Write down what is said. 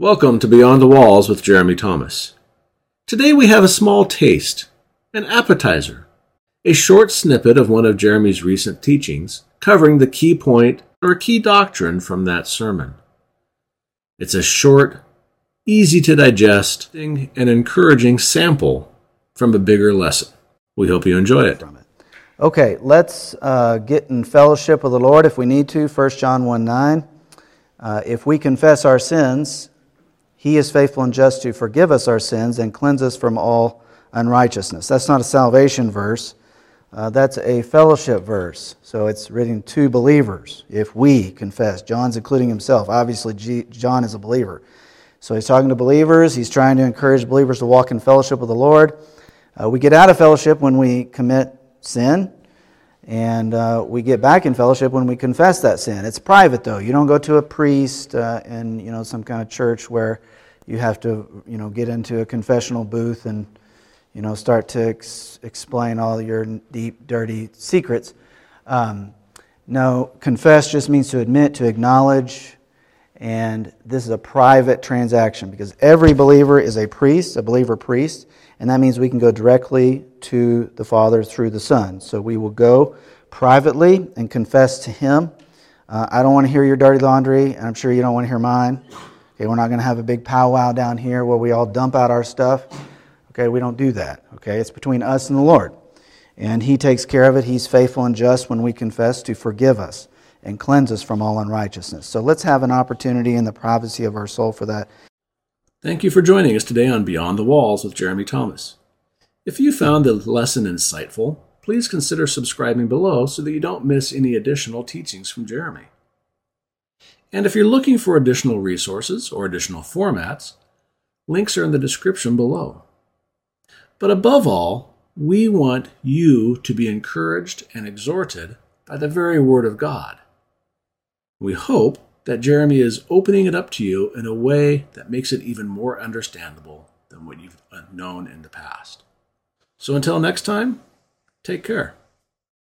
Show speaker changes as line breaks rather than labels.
Welcome to Beyond the Walls with Jeremy Thomas. Today we have a small taste, an appetizer, a short snippet of one of Jeremy's recent teachings covering the key point or key doctrine from that sermon. It's a short, easy to digest, and encouraging sample from a bigger lesson. We hope you enjoy it.
Okay, let's uh, get in fellowship with the Lord if we need to. 1 John 1 9. Uh, if we confess our sins, he is faithful and just to forgive us our sins and cleanse us from all unrighteousness. That's not a salvation verse, uh, that's a fellowship verse. So it's written to believers if we confess. John's including himself. Obviously, G- John is a believer. So he's talking to believers. He's trying to encourage believers to walk in fellowship with the Lord. Uh, we get out of fellowship when we commit sin, and uh, we get back in fellowship when we confess that sin. It's private, though. You don't go to a priest uh, in you know some kind of church where you have to you know get into a confessional booth and you know start to ex- explain all your deep, dirty secrets. Um, no, confess just means to admit, to acknowledge, and this is a private transaction because every believer is a priest, a believer priest, and that means we can go directly to the Father through the Son. So we will go privately and confess to Him. Uh, I don't want to hear your dirty laundry, and I'm sure you don't want to hear mine. Okay, we're not going to have a big powwow down here where we all dump out our stuff. Okay, we don't do that. Okay, it's between us and the Lord. And He takes care of it. He's faithful and just when we confess to forgive us and cleanse us from all unrighteousness. So let's have an opportunity in the privacy of our soul for that.
Thank you for joining us today on Beyond the Walls with Jeremy Thomas. If you found the lesson insightful, please consider subscribing below so that you don't miss any additional teachings from Jeremy. And if you're looking for additional resources or additional formats, links are in the description below. But above all, we want you to be encouraged and exhorted by the very Word of God. We hope that Jeremy is opening it up to you in a way that makes it even more understandable than what you've known in the past. So until next time, take care.